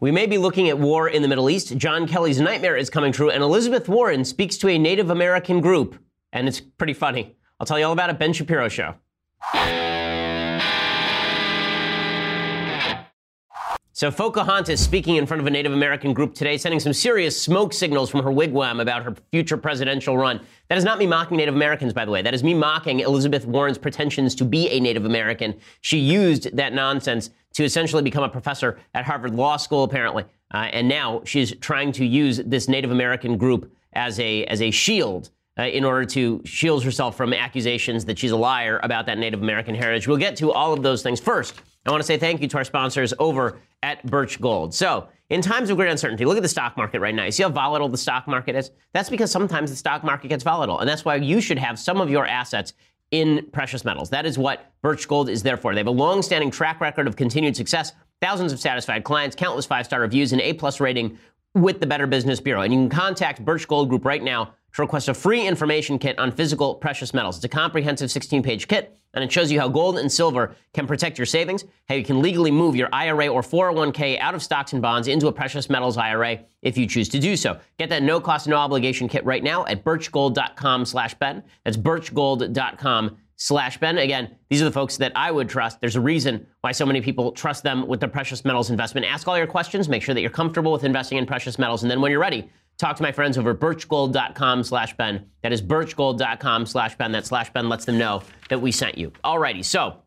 We may be looking at war in the Middle East. John Kelly's nightmare is coming true, and Elizabeth Warren speaks to a Native American group, and it's pretty funny. I'll tell you all about it. Ben Shapiro Show. So Pocahontas speaking in front of a Native American group today, sending some serious smoke signals from her wigwam about her future presidential run. That is not me mocking Native Americans, by the way. That is me mocking Elizabeth Warren's pretensions to be a Native American. She used that nonsense to essentially become a professor at Harvard Law School, apparently. Uh, and now she's trying to use this Native American group as a, as a shield uh, in order to shield herself from accusations that she's a liar about that Native American heritage. We'll get to all of those things. First, I want to say thank you to our sponsors over at Birch Gold. So, in times of great uncertainty, look at the stock market right now. You see how volatile the stock market is? That's because sometimes the stock market gets volatile. And that's why you should have some of your assets in precious metals. That is what Birch Gold is there for. They have a long-standing track record of continued success, thousands of satisfied clients, countless five-star reviews, and A-plus rating with the Better Business Bureau. And you can contact Birch Gold Group right now to request a free information kit on physical precious metals. It's a comprehensive 16 page kit, and it shows you how gold and silver can protect your savings, how you can legally move your IRA or 401k out of stocks and bonds into a precious metals IRA if you choose to do so. Get that no cost, no obligation kit right now at birchgold.com slash Ben. That's birchgold.com slash Ben. Again, these are the folks that I would trust. There's a reason why so many people trust them with their precious metals investment. Ask all your questions, make sure that you're comfortable with investing in precious metals, and then when you're ready, talk to my friends over birchgold.com slash Ben. That is birchgold.com slash Ben. That slash Ben lets them know that we sent you. Alrighty, so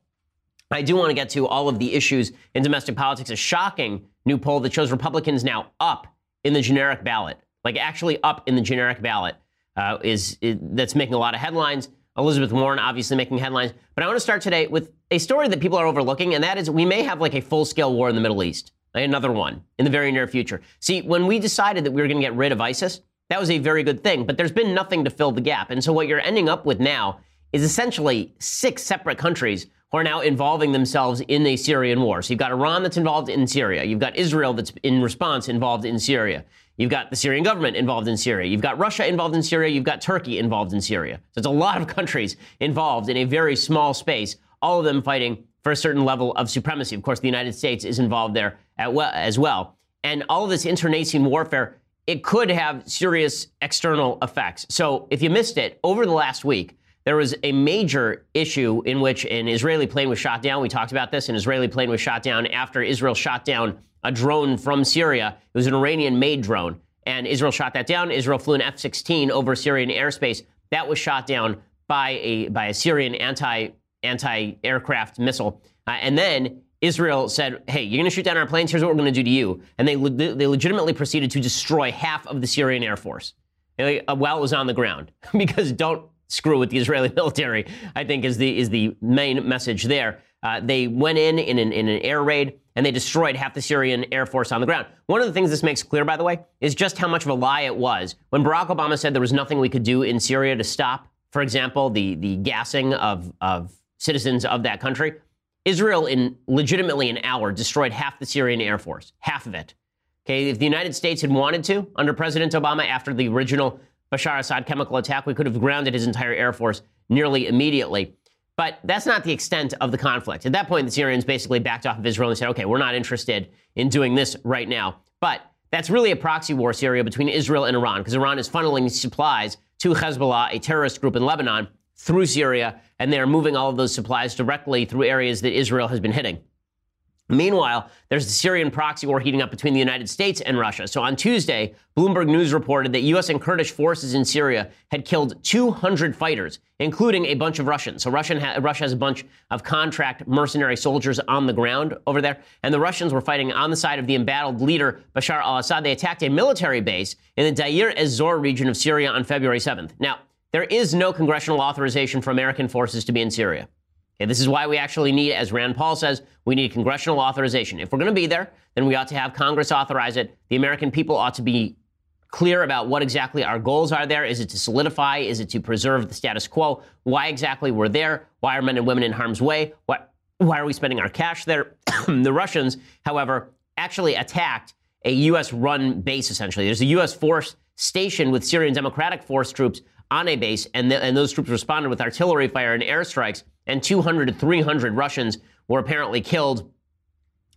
I do want to get to all of the issues in domestic politics. A shocking new poll that shows Republicans now up in the generic ballot, like actually up in the generic ballot, uh, is, is that's making a lot of headlines. Elizabeth Warren obviously making headlines. But I want to start today with a story that people are overlooking, and that is we may have like a full scale war in the Middle East another one in the very near future. See, when we decided that we were going to get rid of ISIS, that was a very good thing, but there's been nothing to fill the gap. And so what you're ending up with now is essentially six separate countries who are now involving themselves in a Syrian war. So you've got Iran that's involved in Syria. You've got Israel that's in response involved in Syria. You've got the Syrian government involved in Syria. You've got Russia involved in Syria. You've got Turkey involved in Syria. So it's a lot of countries involved in a very small space, all of them fighting for a certain level of supremacy. Of course, the United States is involved there as well. And all of this internecine warfare, it could have serious external effects. So if you missed it, over the last week, there was a major issue in which an Israeli plane was shot down. We talked about this. An Israeli plane was shot down after Israel shot down a drone from Syria. It was an Iranian made drone. And Israel shot that down. Israel flew an F 16 over Syrian airspace. That was shot down by a, by a Syrian anti anti aircraft missile. Uh, and then Israel said, hey, you're going to shoot down our planes. Here's what we're going to do to you. And they, le- they legitimately proceeded to destroy half of the Syrian Air Force uh, while it was on the ground. because don't screw with the Israeli military, I think is the, is the main message there. Uh, they went in in an, in an air raid and they destroyed half the Syrian Air Force on the ground. One of the things this makes clear, by the way, is just how much of a lie it was. When Barack Obama said there was nothing we could do in Syria to stop, for example, the, the gassing of, of citizens of that country, Israel, in legitimately an hour, destroyed half the Syrian Air Force, half of it. Okay, if the United States had wanted to, under President Obama, after the original Bashar Assad chemical attack, we could have grounded his entire Air Force nearly immediately. But that's not the extent of the conflict. At that point, the Syrians basically backed off of Israel and said, okay, we're not interested in doing this right now. But that's really a proxy war, Syria, between Israel and Iran, because Iran is funneling supplies to Hezbollah, a terrorist group in Lebanon, through Syria, and they are moving all of those supplies directly through areas that Israel has been hitting. Meanwhile, there's the Syrian proxy war heating up between the United States and Russia. So on Tuesday, Bloomberg News reported that U.S. and Kurdish forces in Syria had killed 200 fighters, including a bunch of Russians. So Russian ha- Russia has a bunch of contract mercenary soldiers on the ground over there, and the Russians were fighting on the side of the embattled leader Bashar al-Assad. They attacked a military base in the Deir ez-Zor region of Syria on February 7th. Now, there is no congressional authorization for American forces to be in Syria. Okay, this is why we actually need, as Rand Paul says, we need congressional authorization. If we're going to be there, then we ought to have Congress authorize it. The American people ought to be clear about what exactly our goals are there. Is it to solidify? Is it to preserve the status quo? Why exactly we're there? Why are men and women in harm's way? Why, why are we spending our cash there? the Russians, however, actually attacked a U.S. run base, essentially. There's a U.S. force stationed with Syrian Democratic Force troops on a base, and, and those troops responded with artillery fire and airstrikes, and 200 to 300 Russians were apparently killed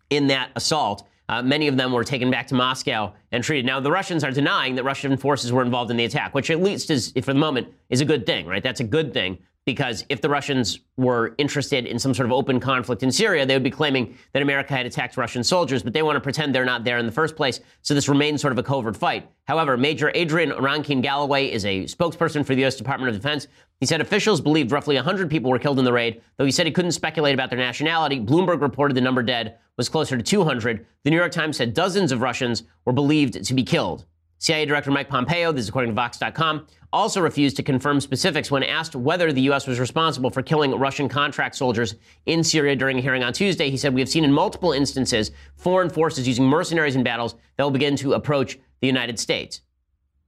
in that assault. Uh, many of them were taken back to Moscow and treated. Now, the Russians are denying that Russian forces were involved in the attack, which at least is, for the moment, is a good thing, right? That's a good thing because if the Russians were interested in some sort of open conflict in Syria, they would be claiming that America had attacked Russian soldiers, but they want to pretend they're not there in the first place. So this remains sort of a covert fight. However, Major Adrian Rankin Galloway is a spokesperson for the U.S. Department of Defense. He said officials believed roughly 100 people were killed in the raid, though he said he couldn't speculate about their nationality. Bloomberg reported the number dead was closer to 200. The New York Times said dozens of Russians were believed to be killed. CIA Director Mike Pompeo, this is according to Vox.com, also refused to confirm specifics when asked whether the U.S. was responsible for killing Russian contract soldiers in Syria during a hearing on Tuesday. He said, We have seen in multiple instances foreign forces using mercenaries in battles that will begin to approach the United States.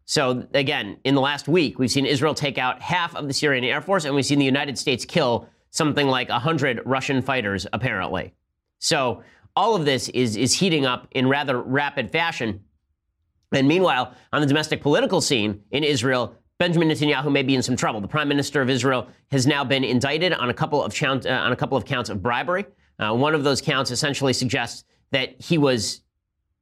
So, again, in the last week, we've seen Israel take out half of the Syrian Air Force, and we've seen the United States kill something like 100 Russian fighters, apparently. So, all of this is, is heating up in rather rapid fashion. And meanwhile, on the domestic political scene in Israel, Benjamin Netanyahu may be in some trouble. The prime minister of Israel has now been indicted on a couple of, uh, on a couple of counts of bribery. Uh, one of those counts essentially suggests that he was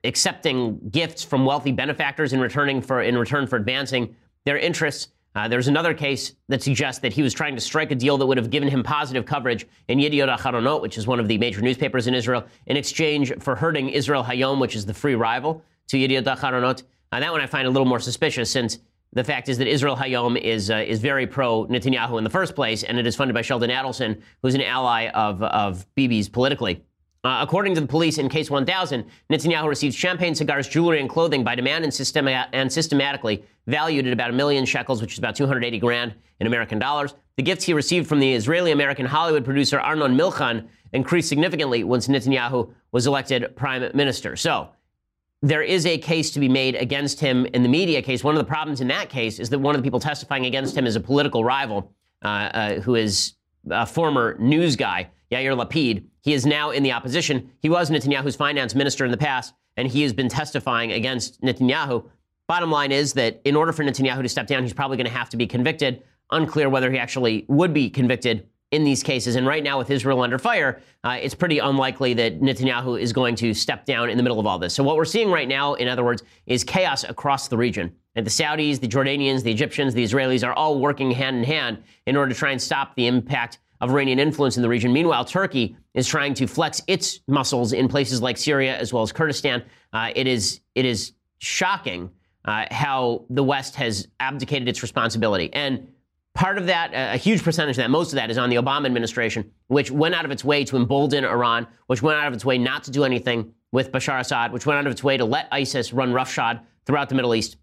accepting gifts from wealthy benefactors in returning for in return for advancing their interests. Uh, there's another case that suggests that he was trying to strike a deal that would have given him positive coverage in Yediot Aharonot, which is one of the major newspapers in Israel, in exchange for hurting Israel Hayom, which is the free rival to Yediot Aharonot. Uh, that one I find a little more suspicious since the fact is that Israel Hayom is uh, is very pro Netanyahu in the first place, and it is funded by Sheldon Adelson, who's an ally of of Bibi's politically. Uh, according to the police, in Case 1000, Netanyahu received champagne, cigars, jewelry, and clothing by demand and, systema- and systematically valued at about a million shekels, which is about 280 grand in American dollars. The gifts he received from the Israeli American Hollywood producer Arnon Milchan increased significantly once Netanyahu was elected prime minister. So, there is a case to be made against him in the media case. One of the problems in that case is that one of the people testifying against him is a political rival uh, uh, who is a former news guy, Yair Lapid. He is now in the opposition. He was Netanyahu's finance minister in the past, and he has been testifying against Netanyahu. Bottom line is that in order for Netanyahu to step down, he's probably going to have to be convicted. Unclear whether he actually would be convicted in these cases. And right now, with Israel under fire, uh, it's pretty unlikely that Netanyahu is going to step down in the middle of all this. So, what we're seeing right now, in other words, is chaos across the region. And the Saudis, the Jordanians, the Egyptians, the Israelis are all working hand in hand in order to try and stop the impact of Iranian influence in the region. Meanwhile, Turkey is trying to flex its muscles in places like Syria as well as Kurdistan. Uh, it is it is shocking uh, how the West has abdicated its responsibility. And Part of that, a huge percentage of that, most of that is on the Obama administration, which went out of its way to embolden Iran, which went out of its way not to do anything with Bashar Assad, which went out of its way to let ISIS run roughshod throughout the Middle East,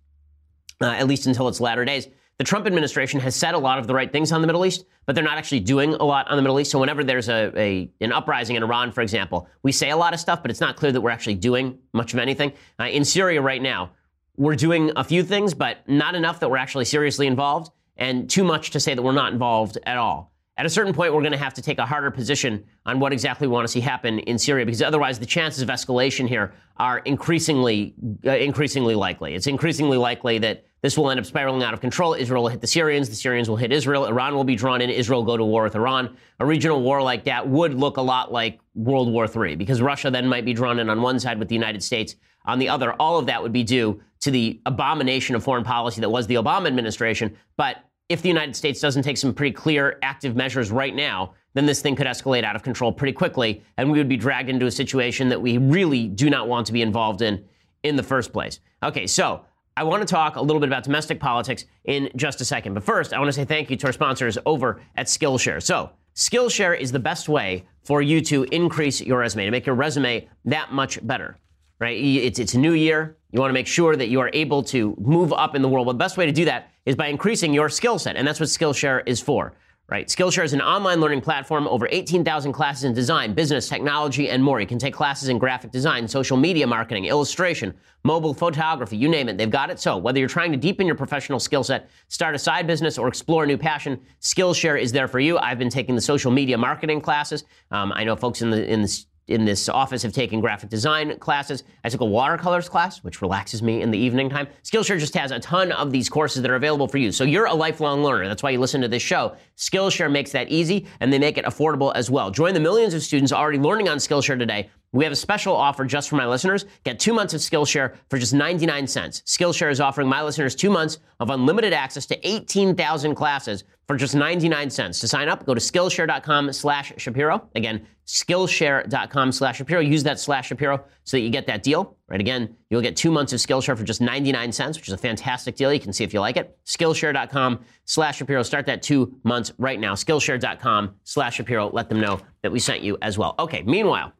uh, at least until its latter days. The Trump administration has said a lot of the right things on the Middle East, but they're not actually doing a lot on the Middle East. So whenever there's a, a an uprising in Iran, for example, we say a lot of stuff, but it's not clear that we're actually doing much of anything. Uh, in Syria right now, we're doing a few things, but not enough that we're actually seriously involved and too much to say that we're not involved at all. At a certain point, we're going to have to take a harder position on what exactly we want to see happen in Syria, because otherwise, the chances of escalation here are increasingly, uh, increasingly likely. It's increasingly likely that this will end up spiraling out of control. Israel will hit the Syrians, the Syrians will hit Israel, Iran will be drawn in, Israel will go to war with Iran. A regional war like that would look a lot like World War III, because Russia then might be drawn in on one side with the United States on the other. All of that would be due to the abomination of foreign policy that was the Obama administration. But if the United States doesn't take some pretty clear active measures right now, then this thing could escalate out of control pretty quickly, and we would be dragged into a situation that we really do not want to be involved in in the first place. Okay, so I want to talk a little bit about domestic politics in just a second. But first, I want to say thank you to our sponsors over at Skillshare. So, Skillshare is the best way for you to increase your resume, to make your resume that much better right? It's, it's a new year. You want to make sure that you are able to move up in the world. Well, the best way to do that is by increasing your skill set. And that's what Skillshare is for, right? Skillshare is an online learning platform, over 18,000 classes in design, business, technology, and more. You can take classes in graphic design, social media marketing, illustration, mobile photography, you name it. They've got it. So whether you're trying to deepen your professional skill set, start a side business, or explore a new passion, Skillshare is there for you. I've been taking the social media marketing classes. Um, I know folks in the in the in this office have taken graphic design classes. I took a watercolors class, which relaxes me in the evening time. Skillshare just has a ton of these courses that are available for you. So you're a lifelong learner. That's why you listen to this show. Skillshare makes that easy and they make it affordable as well. Join the millions of students already learning on Skillshare today We have a special offer just for my listeners. Get two months of Skillshare for just 99 cents. Skillshare is offering my listeners two months of unlimited access to 18,000 classes for just 99 cents. To sign up, go to Skillshare.com slash Shapiro. Again, Skillshare.com slash Shapiro. Use that slash Shapiro so that you get that deal. Right, again, you'll get two months of Skillshare for just 99 cents, which is a fantastic deal. You can see if you like it. Skillshare.com slash Shapiro. Start that two months right now. Skillshare.com slash Shapiro. Let them know that we sent you as well. Okay, meanwhile,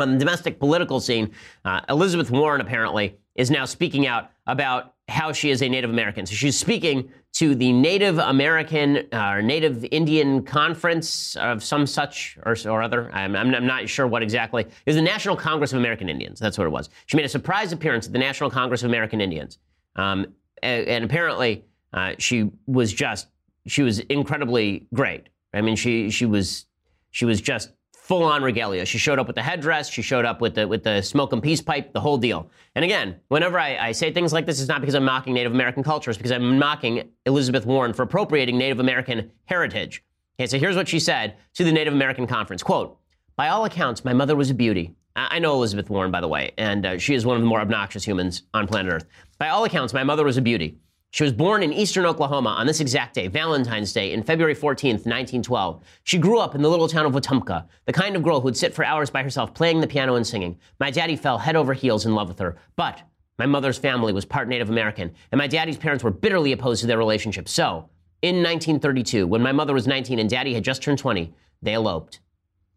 on the domestic political scene, uh, Elizabeth Warren apparently is now speaking out about how she is a Native American. So she's speaking to the Native American uh, or Native Indian Conference of some such or, or other. I'm, I'm, I'm, not sure what exactly. It was the National Congress of American Indians. That's what it was. She made a surprise appearance at the National Congress of American Indians. Um, and, and, apparently, uh, she was just, she was incredibly great. I mean, she, she was, she was just full on regalia. She showed up with the headdress. She showed up with the with the smoke and peace pipe, the whole deal. And again, whenever I, I say things like this, it's not because I'm mocking Native American culture. It's because I'm mocking Elizabeth Warren for appropriating Native American heritage. Okay, so here's what she said to the Native American conference: "Quote: By all accounts, my mother was a beauty. I, know Elizabeth Warren, by the way, and uh, she is one of the more obnoxious humans on planet Earth. By all accounts, my mother was a beauty." She was born in eastern Oklahoma on this exact day, Valentine's Day, in February 14th, 1912. She grew up in the little town of Wetumka, the kind of girl who'd sit for hours by herself playing the piano and singing. My daddy fell head over heels in love with her, but my mother's family was part Native American, and my daddy's parents were bitterly opposed to their relationship. So, in 1932, when my mother was 19 and daddy had just turned 20, they eloped.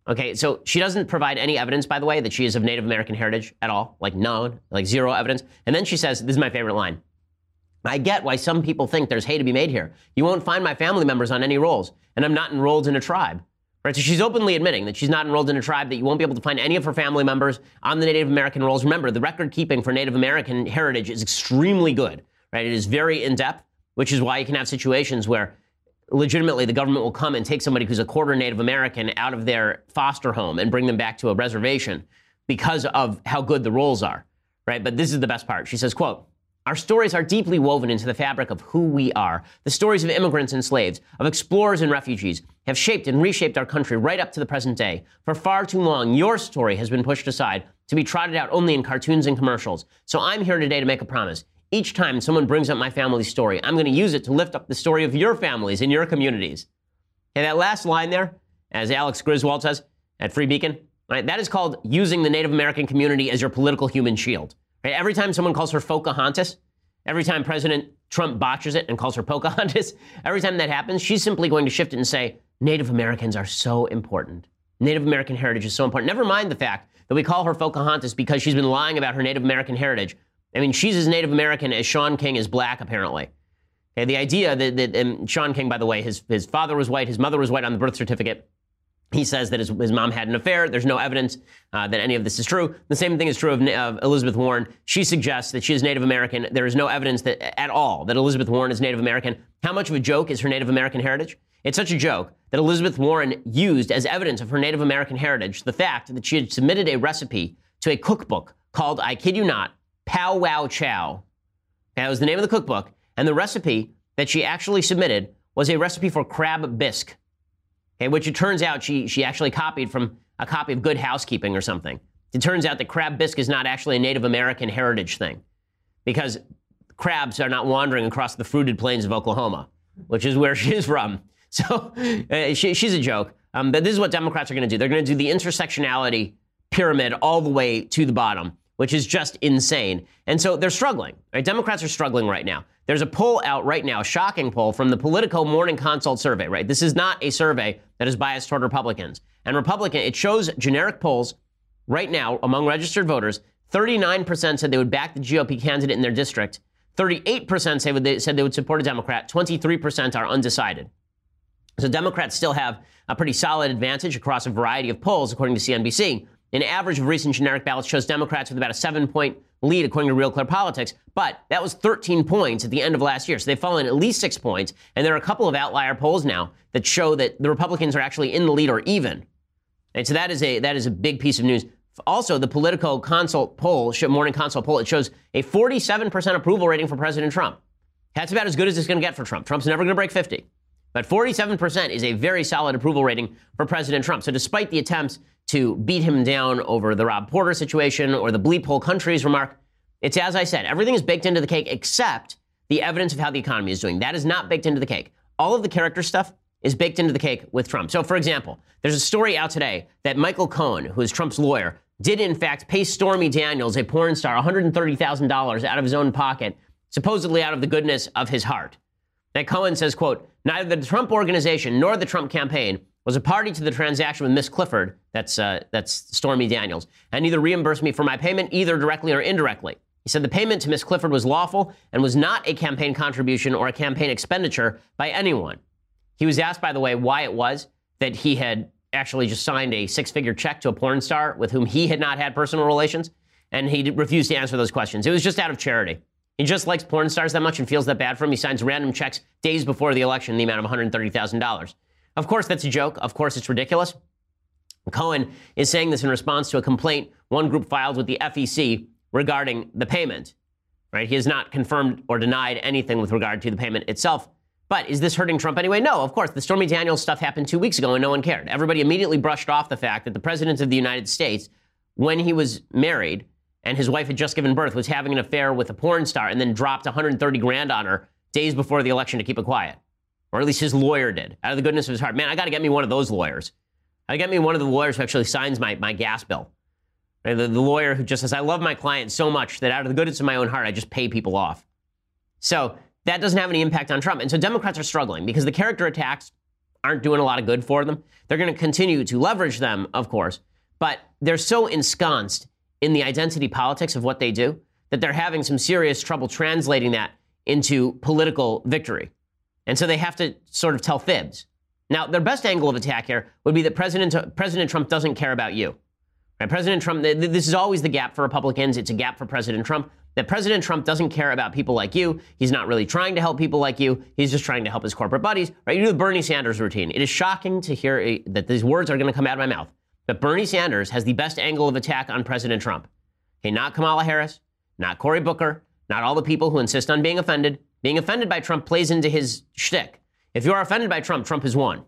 Okay, so she doesn't provide any evidence, by the way, that she is of Native American heritage at all. Like, none, like zero evidence. And then she says, This is my favorite line. I get why some people think there's hay to be made here. You won't find my family members on any rolls, and I'm not enrolled in a tribe. Right? So she's openly admitting that she's not enrolled in a tribe, that you won't be able to find any of her family members on the Native American rolls. Remember, the record keeping for Native American heritage is extremely good. Right? It is very in depth, which is why you can have situations where legitimately the government will come and take somebody who's a quarter Native American out of their foster home and bring them back to a reservation because of how good the rolls are. Right? But this is the best part. She says, quote, our stories are deeply woven into the fabric of who we are. The stories of immigrants and slaves, of explorers and refugees, have shaped and reshaped our country right up to the present day. For far too long, your story has been pushed aside to be trotted out only in cartoons and commercials. So I'm here today to make a promise. Each time someone brings up my family's story, I'm going to use it to lift up the story of your families in your communities. And that last line there, as Alex Griswold says at Free Beacon, right, that is called using the Native American community as your political human shield. Every time someone calls her Pocahontas, every time President Trump botches it and calls her Pocahontas, every time that happens, she's simply going to shift it and say, Native Americans are so important. Native American heritage is so important. Never mind the fact that we call her Pocahontas because she's been lying about her Native American heritage. I mean, she's as Native American as Shaun King is black, apparently. Okay, the idea that, that and Shaun King, by the way, his, his father was white, his mother was white on the birth certificate. He says that his, his mom had an affair. There's no evidence uh, that any of this is true. The same thing is true of, of, Elizabeth Warren. She suggests that she is Native American. There is no evidence that at all that Elizabeth Warren is Native American. How much of a joke is her Native American heritage? It's such a joke that Elizabeth Warren used as evidence of her Native American heritage the fact that she had submitted a recipe to a cookbook called, I kid you not, Pow Wow Chow. That was the name of the cookbook. And the recipe that she actually submitted was a recipe for crab bisque. Okay, which it turns out she, she actually copied from a copy of Good Housekeeping or something. It turns out that crab bisque is not actually a Native American heritage thing because crabs are not wandering across the fruited plains of Oklahoma, which is where she is from. So uh, she, she's a joke. Um, but this is what Democrats are going to do. They're going to do the intersectionality pyramid all the way to the bottom, which is just insane. And so they're struggling. Right? Democrats are struggling right now. There's a poll out right now, shocking poll from the Politico Morning Consult survey, right? This is not a survey that is biased toward Republicans. And Republican, it shows generic polls right now among registered voters. 39% said they would back the GOP candidate in their district. 38% say they, said they would support a Democrat. 23% are undecided. So Democrats still have a pretty solid advantage across a variety of polls, according to CNBC. An average of recent generic ballots shows Democrats with about a seven point lead, according to Real Clear Politics. But that was 13 points at the end of last year. So they've fallen at least six points. And there are a couple of outlier polls now that show that the Republicans are actually in the lead or even. And so that is a, that is a big piece of news. Also, the Politico Consult poll, Morning Consult poll, it shows a 47% approval rating for President Trump. That's about as good as it's going to get for Trump. Trump's never going to break 50. But 47% is a very solid approval rating for President Trump. So despite the attempts to beat him down over the Rob Porter situation or the bleep whole country's remark, it's as I said, everything is baked into the cake except the evidence of how the economy is doing. That is not baked into the cake. All of the character stuff is baked into the cake with Trump. So, for example, there's a story out today that Michael Cohen, who is Trump's lawyer, did in fact pay Stormy Daniels, a porn star, $130,000 out of his own pocket, supposedly out of the goodness of his heart. That Cohen says, quote, neither the Trump organization nor the Trump campaign was a party to the transaction with Miss Clifford, that's, uh, that's Stormy Daniels, and neither reimbursed me for my payment either directly or indirectly. He said the payment to Miss Clifford was lawful and was not a campaign contribution or a campaign expenditure by anyone. He was asked, by the way, why it was that he had actually just signed a six figure check to a porn star with whom he had not had personal relations, and he refused to answer those questions. It was just out of charity. He just likes porn stars that much and feels that bad for him. He signs random checks days before the election in the amount of $130,000. Of course, that's a joke. Of course, it's ridiculous. Cohen is saying this in response to a complaint one group filed with the FEC regarding the payment. Right? He has not confirmed or denied anything with regard to the payment itself. But is this hurting Trump anyway? No, of course. The Stormy Daniels stuff happened two weeks ago and no one cared. Everybody immediately brushed off the fact that the President of the United States, when he was married and his wife had just given birth, was having an affair with a porn star and then dropped 130 grand on her days before the election to keep it quiet. Or at least his lawyer did, out of the goodness of his heart. Man, I got to get me one of those lawyers. I get me one of the lawyers who actually signs my, my gas bill. The, the lawyer who just says, I love my client so much that out of the goodness of my own heart, I just pay people off. So that doesn't have any impact on Trump. And so Democrats are struggling because the character attacks aren't doing a lot of good for them. They're going to continue to leverage them, of course, but they're so ensconced in the identity politics of what they do that they're having some serious trouble translating that into political victory. And so they have to sort of tell fibs. Now, their best angle of attack here would be that President, President Trump doesn't care about you. Right? President Trump, this is always the gap for Republicans. It's a gap for President Trump. That President Trump doesn't care about people like you. He's not really trying to help people like you. He's just trying to help his corporate buddies. Right? You do the Bernie Sanders routine. It is shocking to hear a, that these words are going to come out of my mouth. But Bernie Sanders has the best angle of attack on President Trump. Okay, not Kamala Harris, not Cory Booker, not all the people who insist on being offended. Being offended by Trump plays into his shtick. If you are offended by Trump, Trump has won.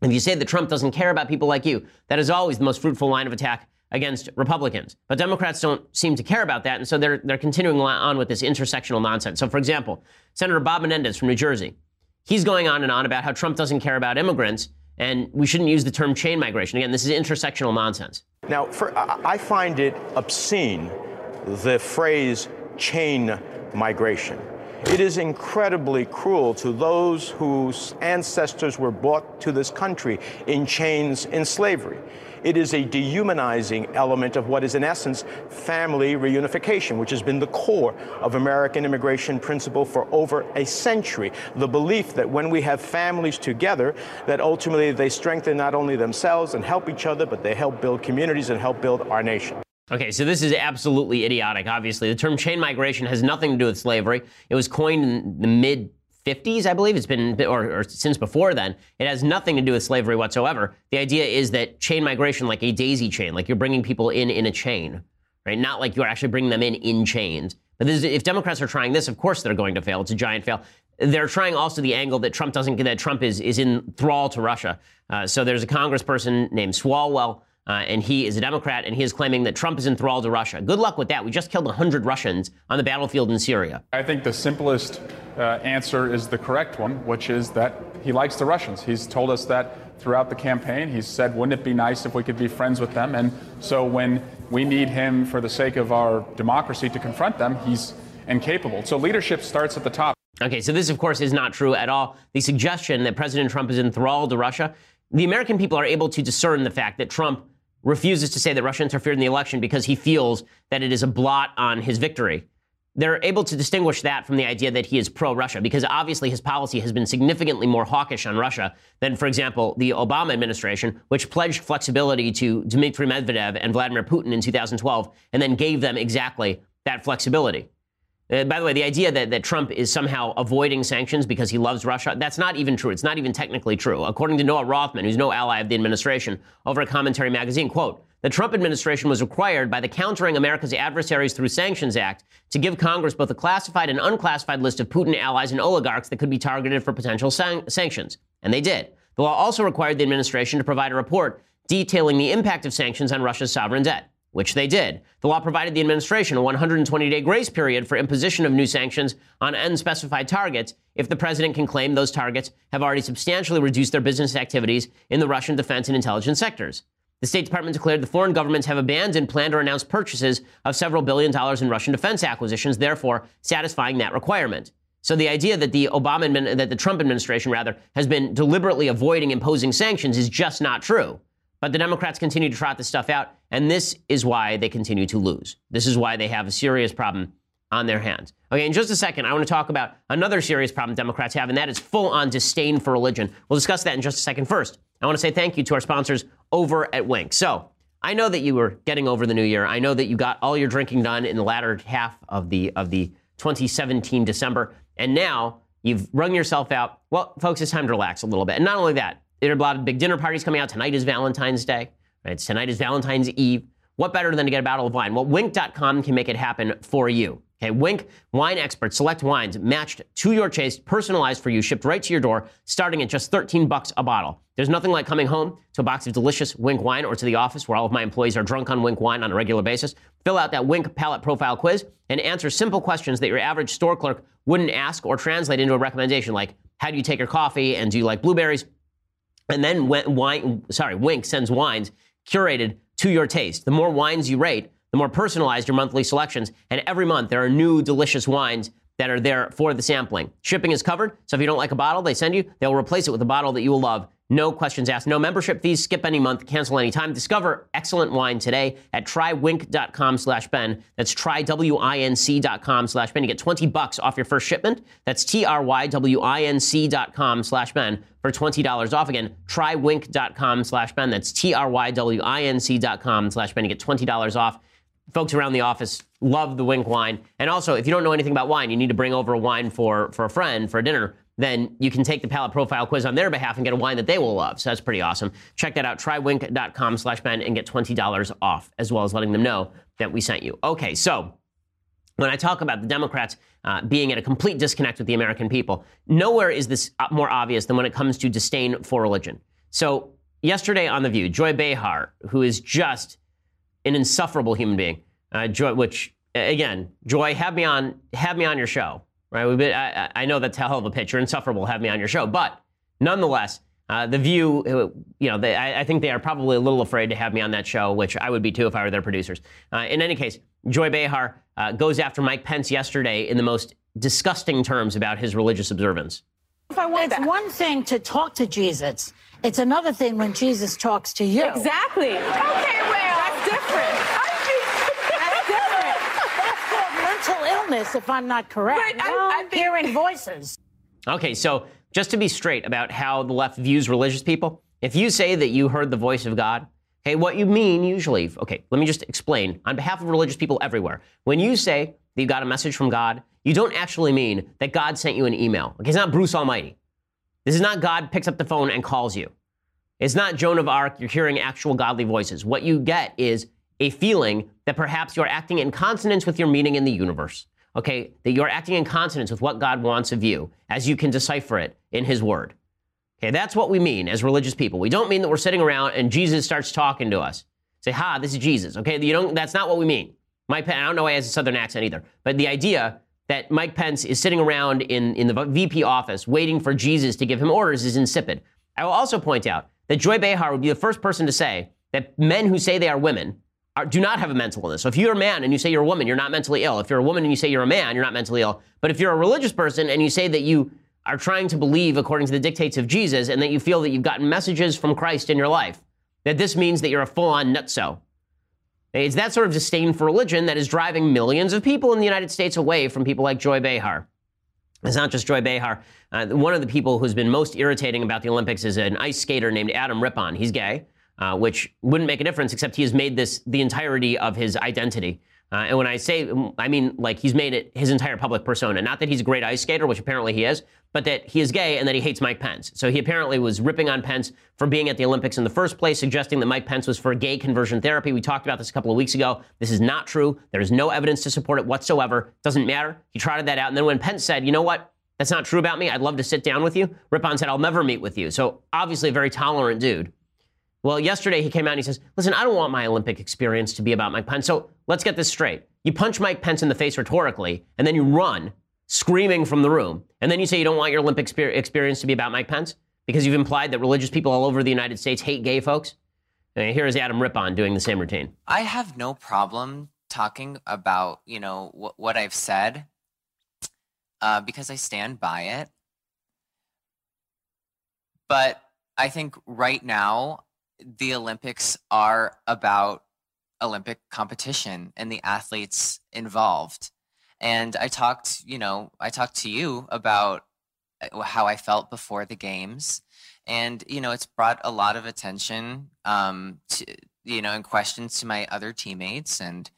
If you say that Trump doesn't care about people like you, that is always the most fruitful line of attack against Republicans. But Democrats don't seem to care about that, and so they're, they're continuing on with this intersectional nonsense. So, for example, Senator Bob Menendez from New Jersey, he's going on and on about how Trump doesn't care about immigrants, and we shouldn't use the term chain migration. Again, this is intersectional nonsense. Now, for, I find it obscene, the phrase chain migration. It is incredibly cruel to those whose ancestors were brought to this country in chains in slavery. It is a dehumanizing element of what is, in essence, family reunification, which has been the core of American immigration principle for over a century. The belief that when we have families together, that ultimately they strengthen not only themselves and help each other, but they help build communities and help build our nation. Okay, so this is absolutely idiotic, obviously. The term chain migration has nothing to do with slavery. It was coined in the mid 50s, I believe. It's been, or, or, since before then. It has nothing to do with slavery whatsoever. The idea is that chain migration, like a daisy chain, like you're bringing people in in a chain, right? Not like you're actually bringing them in in chains. But is, if Democrats are trying this, of course they're going to fail. It's a giant fail. They're trying also the angle that Trump doesn't, get that Trump is, is in thrall to Russia. Uh, so there's a congressperson named Swalwell uh, and he is a Democrat, and he is claiming that Trump is enthralled to Russia. Good luck with that. We just killed 100 Russians on the battlefield in Syria. I think the simplest uh, answer is the correct one, which is that he likes the Russians. He's told us that throughout the campaign. He's said, wouldn't it be nice if we could be friends with them? And so when we need him for the sake of our democracy to confront them, he's incapable. So leadership starts at the top. Okay, so this, of course, is not true at all. The suggestion that President Trump is enthralled to Russia, the American people are able to discern the fact that Trump refuses to say that Russia interfered in the election because he feels that it is a blot on his victory. They're able to distinguish that from the idea that he is pro Russia because obviously his policy has been significantly more hawkish on Russia than, for example, the Obama administration, which pledged flexibility to Dmitry Medvedev and Vladimir Putin in 2012 and then gave them exactly that flexibility. Uh, by the way, the idea that, that Trump is somehow avoiding sanctions because he loves Russia, that's not even true. It's not even technically true. According to Noah Rothman, who's no ally of the administration, over at Commentary Magazine, quote, the Trump administration was required by the Countering America's Adversaries Through Sanctions Act to give Congress both a classified and unclassified list of Putin allies and oligarchs that could be targeted for potential san- sanctions. And they did. The law also required the administration to provide a report detailing the impact of sanctions on Russia's sovereign debt which they did. The law provided the administration a 120 day grace period for imposition of new sanctions on unspecified targets if the president can claim those targets have already substantially reduced their business activities in the Russian defense and intelligence sectors. The State Department declared the foreign governments have abandoned planned or announced purchases of several billion dollars in Russian defense acquisitions, therefore satisfying that requirement. So the idea that the Obama that the Trump administration rather has been deliberately avoiding imposing sanctions is just not true. But the Democrats continue to trot this stuff out, and this is why they continue to lose. This is why they have a serious problem on their hands. Okay, in just a second, I want to talk about another serious problem Democrats have, and that is full on disdain for religion. We'll discuss that in just a second. First, I want to say thank you to our sponsors over at Winc. So, I know that you were getting over the new year. I know that you got all your drinking done in the latter half of the of the 2017 December, and now you've wrung yourself out. Well, folks, it's time to relax a little bit. And not only that, there are a lot of big dinner parties coming out. Tonight is Valentine's Day. Right? Tonight is Valentine's Eve. What better than to get a bottle of wine? Well, winc.com can make it happen for you. Okay, Winc wine experts select wines matched to your taste, personalized for you, shipped right to your door, starting at just 13 bucks a bottle. There's nothing like coming home to a box of delicious Winc wine or to the office where all of my employees are drunk on Winc wine on a regular basis. Fill out that Winc palate profile quiz and answer simple questions that your average store clerk wouldn't ask or translate into a recommendation like how do you take your coffee and do you like blueberries? And then wine, sorry, Winc sends wines curated to your taste. The more wines you rate, the more personalized your monthly selections. And every month there are new delicious wines that are there for the sampling. Shipping is covered, so if you don't like a bottle they send you, they'll replace it with a bottle that you will love no questions asked, no membership fees, skip any month, cancel anytime. Discover excellent wine today at trywinc.com slash Ben. That's trywinc.com slash Ben. You get 20 bucks off your first shipment. That's trywinc.com slash Ben for $20 off. Again, trywinc.com slash Ben. That's trywinc.com slash Ben. You get $20 off. Folks around the office love the Winc wine. And also, if you don't know anything about wine, you need to bring over a wine for, for a friend for a dinner then you can take the palate profile quiz on their behalf and get a wine that they will love. So that's pretty awesome. Check that out, Trywinc.com slash Ben and get $20 off, as well as letting them know that we sent you. Okay, so when I talk about the Democrats uh, being at a complete disconnect with the American people, nowhere is this uh, more obvious than when it comes to disdain for religion. So yesterday on The View, Joy Behar, who is just an insufferable human being, uh, Joy, which again, Joy, have me on, have me on your show right? We've been, I, I know that's a hell of a pitch. You're insufferable. Have me on your show, but nonetheless, uh, the View, uh, you know, they, I, I, think they are probably a little afraid to have me on that show, which I would be too if I were their producers. Uh, in any case, Joy Behar uh, goes after Mike Pence yesterday in the most disgusting terms about his religious observance. If I want it's that. one thing to talk to Jesus. It's another thing when Jesus talks to you. Exactly. Okay, well, that's different. mental illness, if I'm not correct. But I, am hearing voices. Okay, so just to be straight about how the left views religious people, if you say that you heard the voice of God, okay, what you mean usually, okay, let me just explain on behalf of religious people everywhere. When you say that you got a message from God, you don't actually mean that God sent you an email. Okay, it's not Bruce Almighty. This is not God picks up the phone and calls you. It's not Joan of Arc, you're hearing actual godly voices. What you get is a feeling that perhaps you're acting in consonance with your meaning in the universe. Okay, that you're acting in consonance with what God wants of you as you can decipher it in His Word. Okay, that's what we mean as religious people. We don't mean that we're sitting around and Jesus starts talking to us. Say, ha, this is Jesus. Okay, you don't, that's not what we mean. Mike Pence, I don't know why he has a southern accent either, but the idea that Mike Pence is sitting around in, in the VP office waiting for Jesus to give him orders is insipid. I will also point out that Joy Behar would be the first person to say that men who say they are women are, do not have a mental illness. So if you're a man and you say you're a woman, you're not mentally ill. If you're a woman and you say you're a man, you're not mentally ill. But if you're a religious person and you say that you are trying to believe according to the dictates of Jesus and that you feel that you've gotten messages from Christ in your life, that this means that you're a full-on nutso. It's that sort of disdain for religion that is driving millions of people in the United States away from people like Joy Behar. It's not just Joy Behar. Uh, one of the people who's been most irritating about the Olympics is an ice skater named Adam Rippon. He's gay uh, which wouldn't make a difference, except he has made this the entirety of his identity. Uh, and when I say, I mean, like he's made it his entire public persona. Not that he's a great ice skater, which apparently he is, but that he is gay and that he hates Mike Pence. So he apparently was ripping on Pence for being at the Olympics in the first place, suggesting that Mike Pence was for gay conversion therapy. We talked about this a couple of weeks ago. This is not true. There is no evidence to support it whatsoever. Doesn't matter. He trotted that out. And then when Pence said, you know what? That's not true about me. I'd love to sit down with you. Rippon said, I'll never meet with you. So obviously a very tolerant dude. Well, yesterday he came out and he says, listen, I don't want my Olympic experience to be about Mike Pence. So let's get this straight. You punch Mike Pence in the face rhetorically, and then you run screaming from the room. And then you say you don't want your Olympic experience to be about Mike Pence because you've implied that religious people all over the United States hate gay folks. And here is Adam Rippon doing the same routine. I have no problem talking about, you know, wh- what I've said uh, because I stand by it. But I think right now, the Olympics are about Olympic competition and the athletes involved. And I talked, you know, I talked to you about uh, how I felt before the games. And, you know, it's brought a lot of attention um, to, you know, and questions to my other teammates. And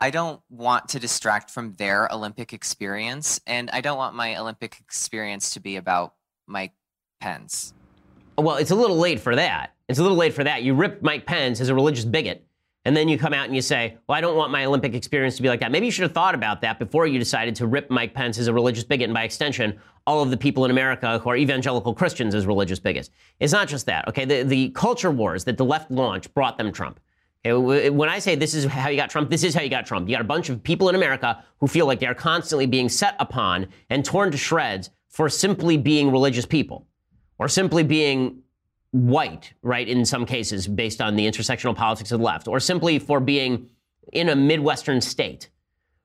I don't want to distract from their Olympic experience. And I don't want my Olympic experience to be about Mike Pence. Well, it's a little late for that. It's a little late for that. You rip Mike Pence as a religious bigot, and then you come out and you say, Well, I don't want my Olympic experience to be like that. Maybe you should have thought about that before you decided to rip Mike Pence as a religious bigot, and by extension, all of the people in America who are evangelical Christians as religious bigots. It's not just that, okay? The, the culture wars that the left launched brought them Trump. When I say this is how you got Trump, this is how you got Trump. You got a bunch of people in America who feel like they are constantly being set upon and torn to shreds for simply being religious people or simply being white, right, in some cases, based on the intersectional politics of the left, or simply for being in a Midwestern state.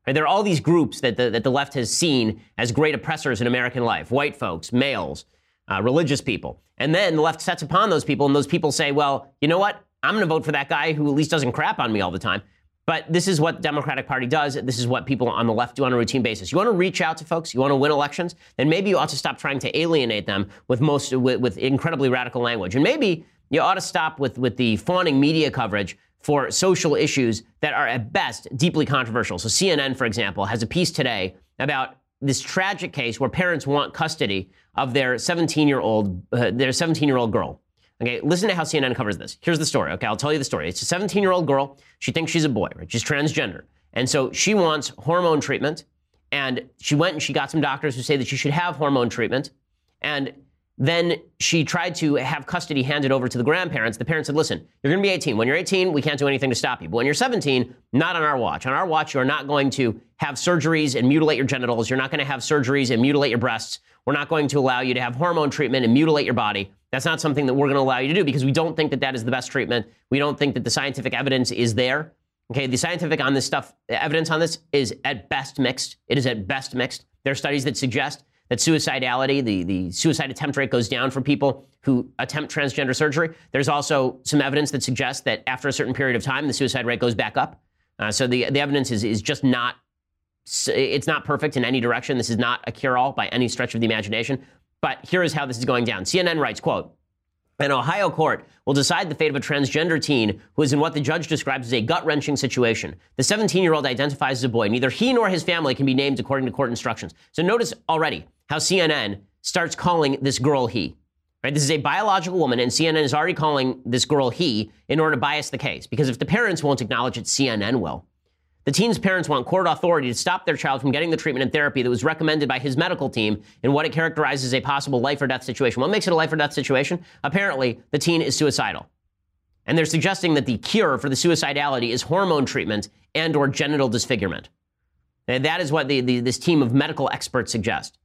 Right? There are all these groups that the, that the left has seen as great oppressors in American life white folks, males, uh, religious people. And then the left sets upon those people, and those people say, well, you know what? I'm going to vote for that guy who at least doesn't crap on me all the time. But this is what the Democratic Party does. This is what people on the left do on a routine basis. You want to reach out to folks, you want to win elections, then maybe you ought to stop trying to alienate them with most with, with incredibly radical language. And maybe you ought to stop with, with the fawning media coverage for social issues that are at best deeply controversial. So CNN, for example, has a piece today about this tragic case where parents want custody of their 17 year old uh, their 17 year old girl. Okay, listen to how CNN covers this. Here's the story. Okay, I'll tell you the story. It's a 17 year old girl. She thinks she's a boy, right? She's transgender. And so she wants hormone treatment. And she went and she got some doctors who say that she should have hormone treatment. And then she tried to have custody handed over to the grandparents. The parents said, listen, you're going to be 18. When you're 18, we can't do anything to stop you. But when you're 17, not on our watch. On our watch, you're not going to have surgeries and mutilate your genitals. You're not going to have surgeries and mutilate your breasts. We're not going to allow you to have hormone treatment and mutilate your body. That's not something that we're going to allow you to do because we don't think that that is the best treatment. We don't think that the scientific evidence is there. Okay, the scientific on this stuff, evidence on this is at best mixed. It is at best mixed. There are studies that suggest that suicidality, the, the suicide attempt rate goes down for people who attempt transgender surgery. There's also some evidence that suggests that after a certain period of time, the suicide rate goes back up. Uh, so the, the evidence is, is just not, it's not perfect in any direction. This is not a cure-all by any stretch of the imagination. But here is how this is going down. CNN writes, quote, an Ohio court will decide the fate of a transgender teen who is in what the judge describes as a gut wrenching situation. The 17 year old identifies as a boy. Neither he nor his family can be named according to court instructions. So notice already how CNN starts calling this girl he. Right? This is a biological woman, and CNN is already calling this girl he in order to bias the case. Because if the parents won't acknowledge it, CNN will. The teen's parents want court authority to stop their child from getting the treatment and therapy that was recommended by his medical team in what it characterizes as a possible life or death situation. What makes it a life or death situation? Apparently, the teen is suicidal. And they're suggesting that the cure for the suicidality is hormone treatment and or genital disfigurement. And that is what the, the, this team of medical experts suggest.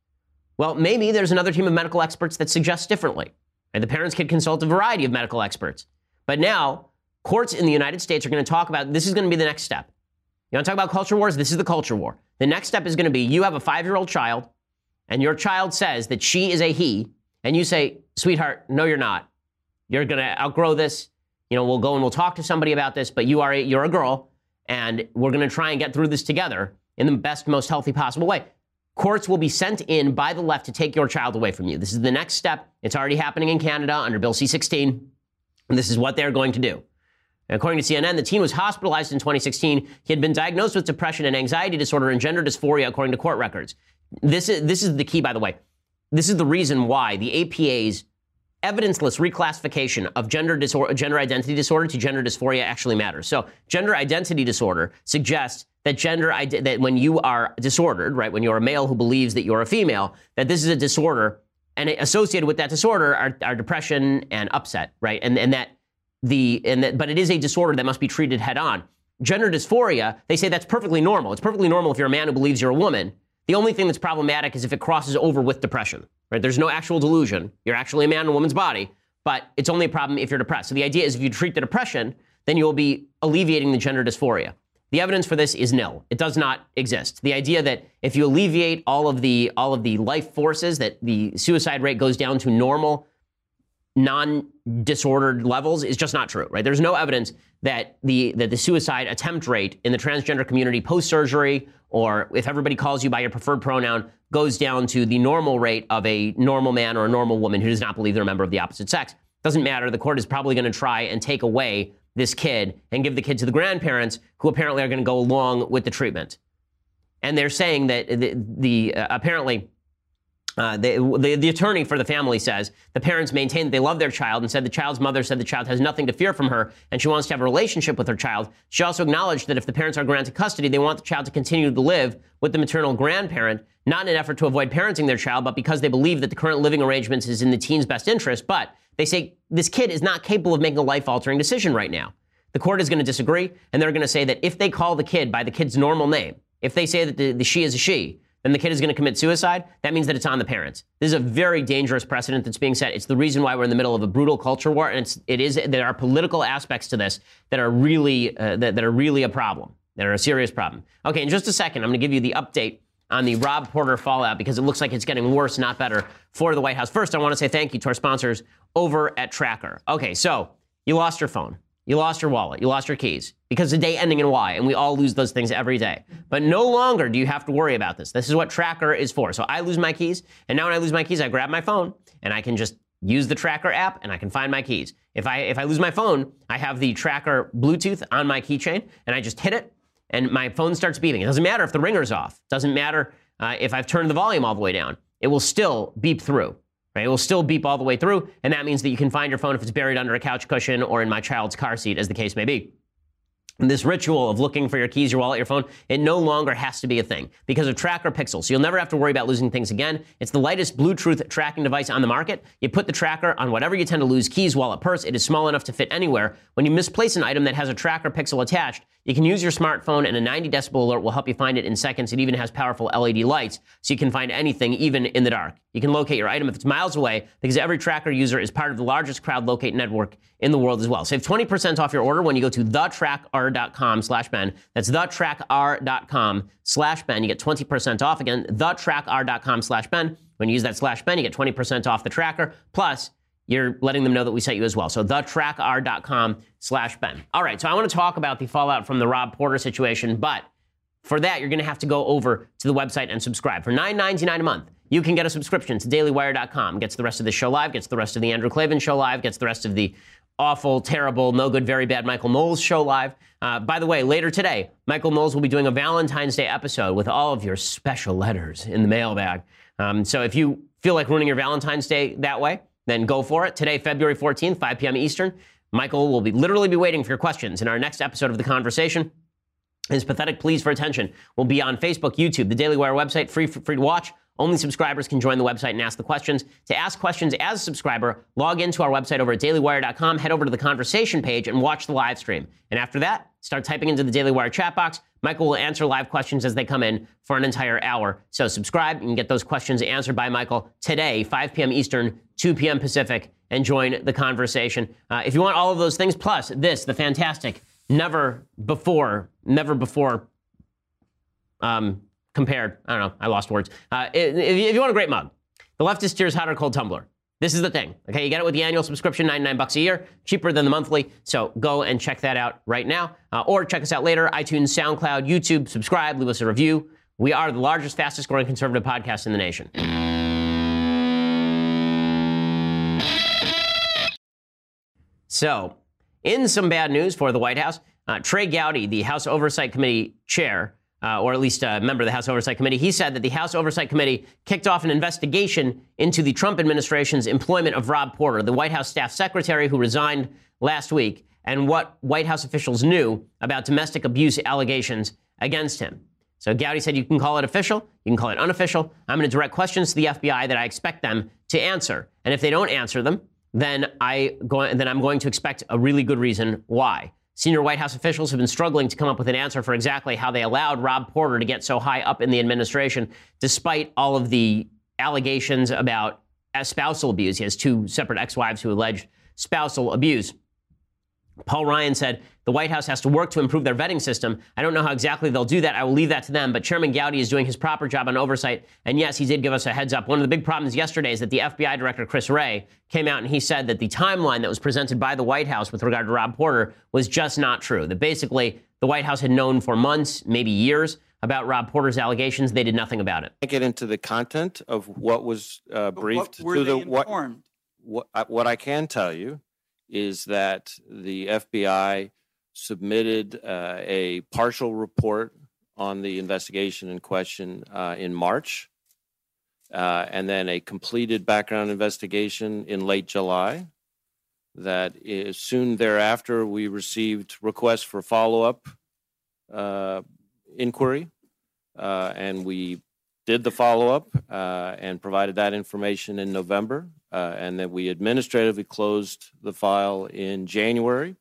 Well, maybe there's another team of medical experts that suggests differently. And the parents could consult a variety of medical experts. But now, courts in the United States are going to talk about this is going to be the next step. You want to talk about culture wars? This is the culture war. The next step is going to be you have a five year old child, and your child says that she is a he, and you say, sweetheart, no, you're not. You're going to outgrow this. You know, we'll go and we'll talk to somebody about this, but you are a, you're a girl, and we're going to try and get through this together in the best, most healthy possible way. Courts will be sent in by the left to take your child away from you. This is the next step. It's already happening in Canada under Bill C 16. And this is what they're going to do. According to CNN, the teen was hospitalized in 2016. He had been diagnosed with depression and anxiety disorder and gender dysphoria, according to court records. This is, this is the key, by the way. This is the reason why the APA's evidenceless reclassification of gender disorder, gender identity disorder to gender dysphoria actually matters. So, gender identity disorder suggests that gender that when you are disordered, right, when you're a male who believes that you're a female, that this is a disorder, and associated with that disorder are, are depression and upset, right, and and that the and that, but it is a disorder that must be treated head on. Gender dysphoria, they say that's perfectly normal. It's perfectly normal if you're a man who believes you're a woman. The only thing that's problematic is if it crosses over with depression. Right? There's no actual delusion. You're actually a man in a woman's body, but it's only a problem if you're depressed. So the idea is if you treat the depression, then you'll be alleviating the gender dysphoria. The evidence for this is nil. It does not exist. The idea that if you alleviate all of the all of the life forces, that the suicide rate goes down to normal, non-disordered levels is just not true. Right? There's no evidence that the that the suicide attempt rate in the transgender community post-surgery or if everybody calls you by your preferred pronoun goes down to the normal rate of a normal man or a normal woman who does not believe they're a member of the opposite sex. Doesn't matter. The court is probably going to try and take away this kid and give the kid to the grandparents who apparently are going to go along with the treatment. And they're saying that the, the uh, apparently uh, the, the, attorney for the family says the parents maintain that they love their child and said the child's mother said the child has nothing to fear from her and she wants to have a relationship with her child. She also acknowledged that if the parents are granted custody, they want the child to continue to live with the maternal grandparent, not in an effort to avoid parenting their child, but because they believe that the current living arrangements is in the teen's best interest. But they say this kid is not capable of making a life altering decision right now. The court is going to disagree, and they're going to say that if they call the kid by the kid's normal name, if they say that the, the she is a she, then the kid is going to commit suicide, that means that it's on the parents. This is a very dangerous precedent that's being set. It's the reason why we're in the middle of a brutal culture war, and it's, it is there are political aspects to this that are really uh, that, that are really a problem, that are a serious problem. Okay, in just a second, I'm going to give you the update on the Rob Porter fallout because it looks like it's getting worse, not better, for the White House. First, I want to say thank you to our sponsors over at TrackR. Okay, so you lost your phone. You lost your wallet. You lost your keys because the day ending in Y, and we all lose those things every day. But no longer do you have to worry about this. This is what TrackR is for. So I lose my keys, and now when I lose my keys, I grab my phone and I can just use the TrackR app and I can find my keys. If I if I lose my phone, I have the TrackR Bluetooth on my keychain, and I just hit it, and my phone starts beeping. It doesn't matter if the ringer's off. It doesn't matter uh, if I've turned the volume all the way down. It will still beep through. Right? It will still beep all the way through, and that means that you can find your phone if it's buried under a couch cushion or in my child's car seat, as the case may be this ritual of looking for your keys, your wallet, your phone, it no longer has to be a thing because of TrackR Pixel. So you'll never have to worry about losing things again. It's the lightest Bluetooth tracking device on the market. You put the tracker on whatever you tend to lose keys, wallet, purse. It is small enough to fit anywhere. When you misplace an item that has a TrackR Pixel attached, you can use your smartphone and a 90 decibel alert will help you find it in seconds. It even has powerful LED lights so you can find anything even in the dark. You can locate your item if it's miles away because every tracker user is part of the largest crowd locate network in the world as well. Save 20% off your order when you go to thetrackr.com slash Ben. That's thetrackr.com slash Ben. You get 20% off. Again, thetrackr.com slash Ben. When you use that slash Ben, you get 20% off the tracker. Plus, you're letting them know that we sent you as well. So thetrackr.com slash Ben. All right, so I want to talk about the fallout from the Rob Porter situation, but for that, you're going to have to go over to the website and subscribe. For $9.99 a month, you can get a subscription to dailywire.com. Gets the rest of the show live, gets the rest of the Andrew Klavan show live, gets the rest of the awful, terrible, no good, very bad Michael Knowles show live. Uh, by the way, later today, Michael Knowles will be doing a Valentine's Day episode with all of your special letters in the mailbag. Um, so if you feel like ruining your Valentine's Day that way, then go for it. Today, February 14th, 5 p.m. Eastern, Michael will be literally be waiting for your questions in our next episode of the conversation. His pathetic pleas for attention will be on Facebook, YouTube, the Daily Wire website, free free to watch. Only subscribers can join the website and ask the questions. To ask questions as a subscriber, log into our website over at dailywire.com, head over to the conversation page, and watch the live stream. And after that, start typing into the Daily Wire chat box. Michael will answer live questions as they come in for an entire hour. So subscribe and get those questions answered by Michael today, 5 p.m. Eastern, 2 p.m. Pacific, and join the conversation. Uh, if you want all of those things, plus this, the fantastic, never before, never before um, compared. I don't know. I lost words. Uh, if, you want a great mug, the leftist tears hot or cold tumbler. This is the thing. Okay, you get it with the annual subscription, 99 bucks a year, cheaper than the monthly. So go and check that out right now. Uh, or check us out later, iTunes, SoundCloud, YouTube, subscribe, leave us a review. We are the largest, fastest growing conservative podcast in the nation. So, In some bad news for the White House, uh, Trey Gowdy, the House Oversight Committee chair, uh, or at least a member of the House Oversight Committee, he said that the House Oversight Committee kicked off an investigation into the Trump administration's employment of Rob Porter, the White House staff secretary who resigned last week, and what White House officials knew about domestic abuse allegations against him. So Gowdy said you can call it official, you can call it unofficial. I'm going to direct questions to the FBI that I expect them to answer. And if they don't answer them, then I go, then I'm going to expect a really good reason why. Senior White House officials have been struggling to come up with an answer for exactly how they allowed Rob Porter to get so high up in the administration, despite all of the allegations about spousal abuse. He has two separate ex wives who alleged spousal abuse. Paul Ryan said the White House has to work to improve their vetting system. I don't know how exactly they'll do that. I will leave that to them. But Chairman Gowdy is doing his proper job on oversight. And yes, he did give us a heads up. One of the big problems yesterday is that the FBI Director, Chris Wray, came out and he said that the timeline that was presented by the White House with regard to Rob Porter was just not true. That basically the White House had known for months, maybe years, about Rob Porter's allegations. They did nothing about it. I get into the content of what was uh, briefed what were to they the what, informed? what what I can tell you is that the FBI submitted uh, a partial report on the investigation in question uh, in March, uh, and then a completed background investigation in late July. That is soon thereafter, we received requests for follow up uh, inquiry, uh, and we did the follow up uh, and provided that information in November, uh, and then we administratively closed the file in January.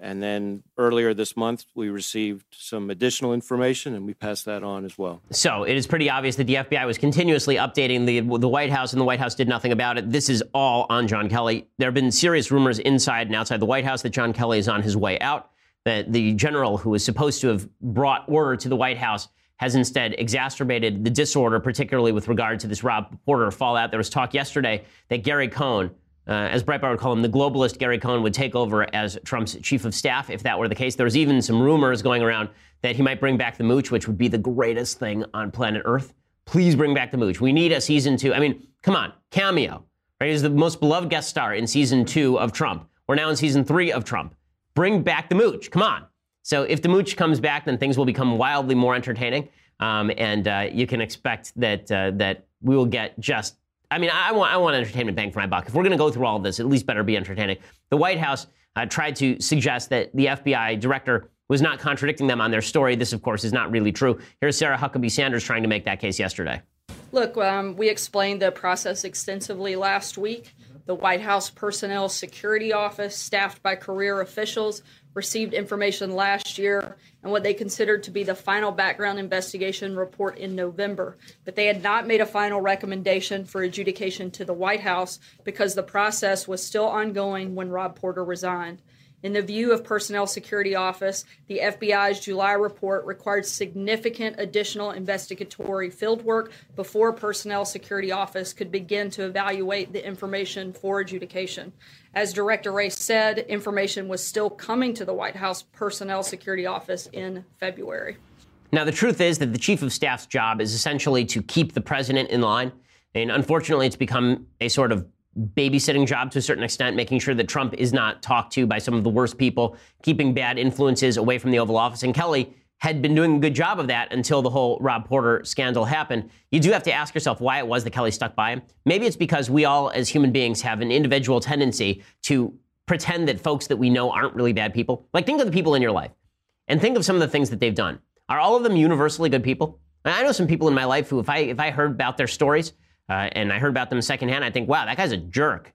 And then earlier this month, we received some additional information and we passed that on as well. So it is pretty obvious that the FBI was continuously updating the, the White House, and the White House did nothing about it. This is all on John Kelly. There have been serious rumors inside and outside the White House that John Kelly is on his way out, that the general who was supposed to have brought order to the White House has instead exacerbated the disorder, particularly with regard to this Rob Porter fallout. There was talk yesterday that Gary Cohn, uh, as Breitbart would call him, the globalist Gary Cohn would take over as Trump's chief of staff if that were the case. There was even some rumors going around that he might bring back the mooch, which would be the greatest thing on planet Earth. Please bring back the mooch. We need a season two. I mean, come on, cameo. Right? He's the most beloved guest star in season two of Trump. We're now in season three of Trump. Bring back the mooch. Come on. So if the mooch comes back, then things will become wildly more entertaining, um, and uh, you can expect that uh, that we will get just. I mean, I want I want entertainment bang for my buck. If we're going to go through all of this, at least better be entertaining. The White House uh, tried to suggest that the FBI director was not contradicting them on their story. This, of course, is not really true. Here's Sarah Huckabee Sanders trying to make that case yesterday. Look, um, we explained the process extensively last week. The White House Personnel Security Office, staffed by career officials, received information last year and what they considered to be the final background investigation report in November. But they had not made a final recommendation for adjudication to the White House because the process was still ongoing when Rob Porter resigned. In the view of Personnel Security Office, the FBI's July report required significant additional investigatory fieldwork before Personnel Security Office could begin to evaluate the information for adjudication. As Director Wray said, information was still coming to the White House Personnel Security Office in February. Now, the truth is that the chief of staff's job is essentially to keep the president in line. And unfortunately, it's become a sort of babysitting job to a certain extent, making sure that Trump is not talked to by some of the worst people, keeping bad influences away from the Oval Office. And Kelly had been doing a good job of that until the whole Rob Porter scandal happened. You do have to ask yourself why it was that Kelly stuck by him. Maybe it's because we all, as human beings, have an individual tendency to pretend that folks that we know aren't really bad people. Like, think of the people in your life and think of some of the things that they've done. Are all of them universally good people? I know some people in my life who, if I if I heard about their stories uh, and I heard about them secondhand, I think, wow, that guy's a jerk.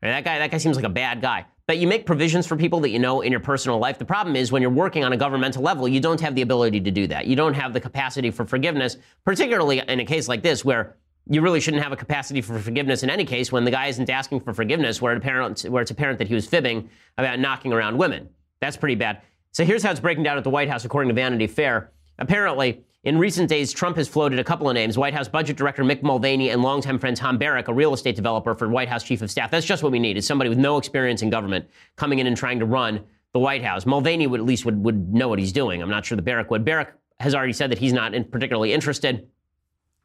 That guy that guy seems like a bad guy. But you make provisions for people that you know in your personal life. The problem is when you're working on a governmental level, you don't have the ability to do that. You don't have the capacity for forgiveness, particularly in a case like this where you really shouldn't have a capacity for forgiveness in any case when the guy isn't asking for forgiveness where, it apparent, where it's apparent that he was fibbing about knocking around women. That's pretty bad. So here's how it's breaking down at the White House, according to Vanity Fair. Apparently, in recent days, Trump has floated a couple of names White House Budget Director Mick Mulvaney and longtime friend Tom Barrack, a real estate developer for White House Chief of Staff. That's just what we need is somebody with no experience in government coming in and trying to run the White House. Mulvaney would at least would, would know what he's doing. I'm not sure that Barrack would. Barrack has already said that he's not in particularly interested.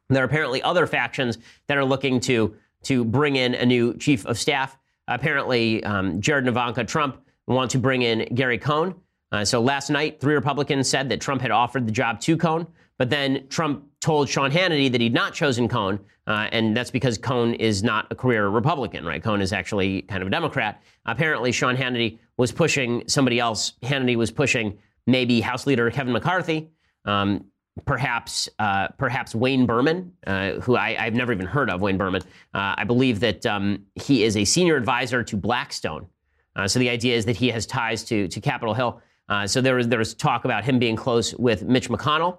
There are apparently other factions that are looking to, to bring in a new chief of staff. Apparently, um, Jared and Ivanka Trump want to bring in Gary Cohn. Uh, so last night, three Republicans said that Trump had offered the job to Cohn, but then Trump told Sean Hannity that he'd not chosen Cohn, uh, and that's because Cohn is not a career Republican, right? Cohn is actually kind of a Democrat. Apparently, Sean Hannity was pushing somebody else. Hannity was pushing maybe House Leader Kevin McCarthy. Um, perhaps uh, perhaps Wayne Berman, uh, who I, have never even heard of. Wayne Berman. Uh, I believe that um, he is a senior advisor to Blackstone. Uh, so the idea is that he has ties to to Capitol Hill. Uh, so there was there was talk about him being close with Mitch McConnell.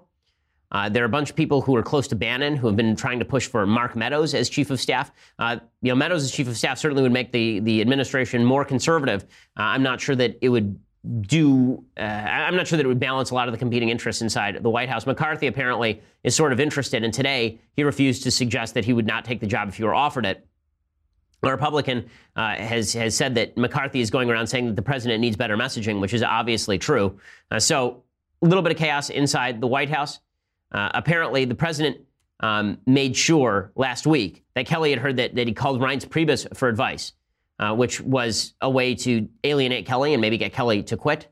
Uh, there are a bunch of people who are close to Bannon who have been trying to push for Mark Meadows as chief of staff. Uh, you know, Meadows as chief of staff certainly would make the the administration more conservative. Uh, I'm not sure that it would do. Uh, I'm not sure that it would balance a lot of the competing interests inside the White House. McCarthy apparently is sort of interested, and today he refused to suggest that he would not take the job if he were offered it. A Republican uh, has has said that McCarthy is going around saying that the president needs better messaging, which is obviously true. Uh, so a little bit of chaos inside the White House. Uh, apparently, the president um, made sure last week that Kelly had heard that, that he called Reince Priebus for advice, uh, which was a way to alienate Kelly and maybe get Kelly to quit.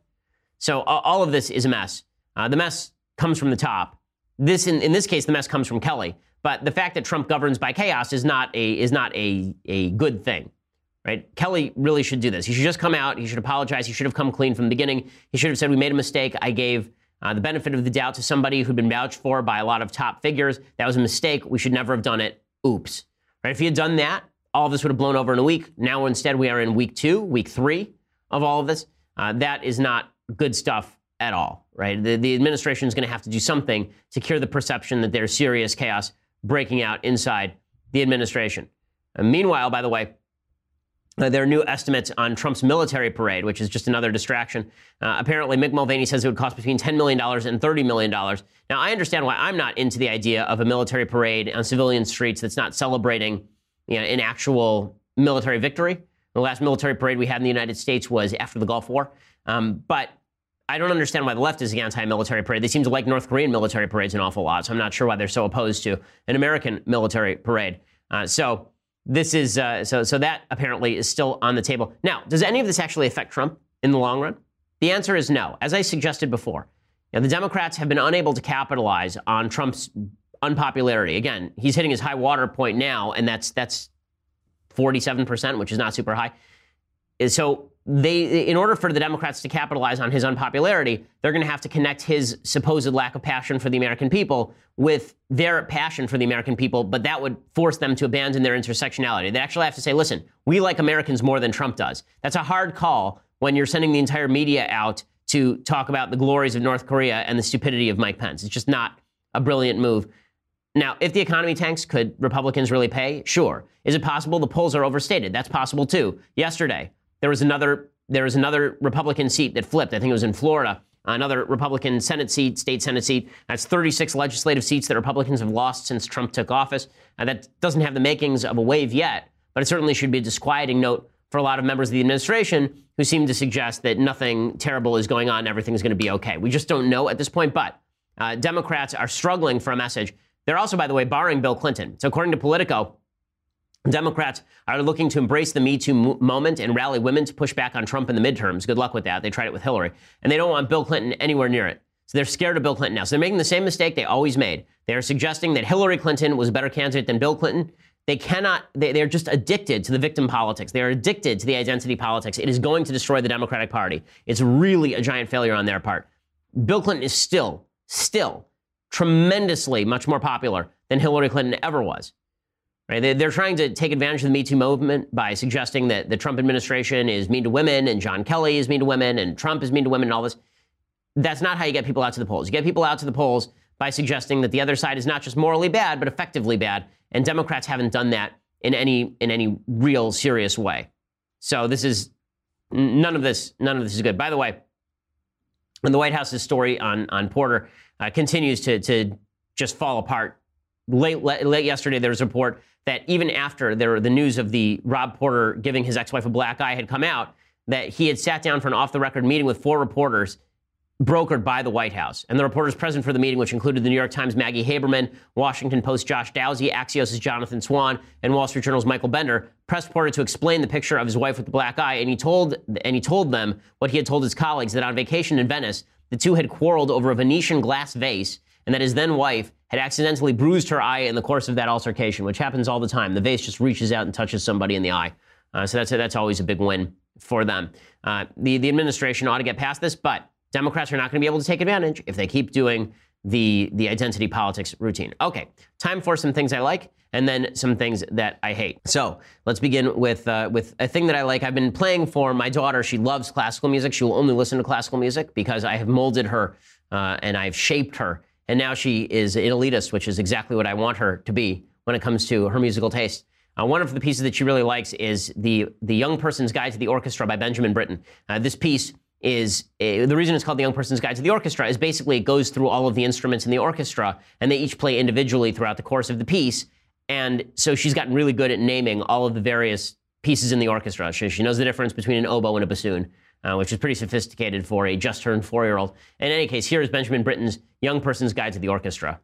So all of this is a mess. Uh, the mess comes from the top. This, in, in this case, the mess comes from Kelly. But the fact that Trump governs by chaos is not a is not a, a good thing. Right? Kelly really should do this. He should just come out. He should apologize. He should have come clean from the beginning. He should have said, "We made a mistake. I gave uh, the benefit of the doubt to somebody who'd been vouched for by a lot of top figures. That was a mistake. We should never have done it. Oops. Right? If he had done that, all of this would have blown over in a week. Now, instead, we are in week two, week three of all of this. Uh, that is not good stuff at all, right? The, the administration is going to have to do something to cure the perception that there's serious chaos breaking out inside the administration. And meanwhile, by the way, uh, there are new estimates on Trump's military parade, which is just another distraction. Uh, apparently, Mick Mulvaney says it would cost between $10 million and $30 million. Now, I understand why I'm not into the idea of a military parade on civilian streets that's not celebrating you know, an actual military victory. The last military parade we had in the United States was after the Gulf War. Um, but I don't understand why the left is the anti-military parade. They seem to like North Korean military parades an awful lot, so I'm not sure why they're so opposed to an American military parade. Uh, so this is uh, so so that apparently is still on the table. Now, does any of this actually affect Trump in the long run? The answer is no. As I suggested before, you know, the Democrats have been unable to capitalize on Trump's unpopularity. Again, he's hitting his high water point now, and that's that's 47%, which is not super high. So they, in order for the Democrats to capitalize on his unpopularity, they're going to have to connect his supposed lack of passion for the American people with their passion for the American people, but that would force them to abandon their intersectionality. They actually have to say, listen, we like Americans more than Trump does. That's a hard call when you're sending the entire media out to talk about the glories of North Korea and the stupidity of Mike Pence. It's just not a brilliant move. Now, if the economy tanks, could Republicans really pay? Sure. Is it possible the polls are overstated? That's possible too. Yesterday, there was another there was another Republican seat that flipped. I think it was in Florida. Another Republican Senate seat, state Senate seat. That's 36 legislative seats that Republicans have lost since Trump took office. Uh, that doesn't have the makings of a wave yet, but it certainly should be a disquieting note for a lot of members of the administration who seem to suggest that nothing terrible is going on, everything's going to be okay. We just don't know at this point, but uh, Democrats are struggling for a message. They're also, by the way, barring Bill Clinton. So, according to Politico, Democrats are looking to embrace the Me Too moment and rally women to push back on Trump in the midterms. Good luck with that. They tried it with Hillary. And they don't want Bill Clinton anywhere near it. So they're scared of Bill Clinton now. So they're making the same mistake they always made. They are suggesting that Hillary Clinton was a better candidate than Bill Clinton. They cannot, they, they're just addicted to the victim politics. They are addicted to the identity politics. It is going to destroy the Democratic Party. It's really a giant failure on their part. Bill Clinton is still, still tremendously much more popular than Hillary Clinton ever was. Right? They're trying to take advantage of the Me Too movement by suggesting that the Trump administration is mean to women and John Kelly is mean to women and Trump is mean to women and all this. That's not how you get people out to the polls. You get people out to the polls by suggesting that the other side is not just morally bad, but effectively bad. And Democrats haven't done that in any in any real serious way. So this is none of this none of this is good. By the way, and the White House's story on on Porter uh, continues to to just fall apart. Late, late, yesterday, there was a report that even after there, the news of the Rob Porter giving his ex-wife a black eye had come out, that he had sat down for an off-the-record meeting with four reporters brokered by the White House. And the reporters present for the meeting, which included the New York Times' Maggie Haberman, Washington Post Josh Dawsey, Axios' Jonathan Swan, and Wall Street Journal's Michael Bender, pressed Porter to explain the picture of his wife with the black eye, and he told and he told them what he had told his colleagues that on vacation in Venice, the two had quarreled over a Venetian glass vase, and that his then wife had accidentally bruised her eye in the course of that altercation, which happens all the time. The vase just reaches out and touches somebody in the eye. Uh, so that's that's always a big win for them. Uh, the the administration ought to get past this, but Democrats are not going to be able to take advantage if they keep doing the the identity politics routine. Okay, time for some things I like and then some things that I hate. So let's begin with uh, with a thing that I like. I've been playing for my daughter. She loves classical music. She will only listen to classical music because I have molded her uh, and I've shaped her, and now she is an elitist, which is exactly what I want her to be when it comes to her musical taste. Uh, one of the pieces that she really likes is the the Young Person's Guide to the Orchestra by Benjamin Britten. Uh, this piece is uh, the reason it's called the Young Person's Guide to the Orchestra is basically it goes through all of the instruments in the orchestra, and they each play individually throughout the course of the piece. And so she's gotten really good at naming all of the various pieces in the orchestra. She, she knows the difference between an oboe and a bassoon, uh, which is pretty sophisticated for a just turned four year old. In any case, here is Benjamin Britten's Young Person's Guide to the Orchestra.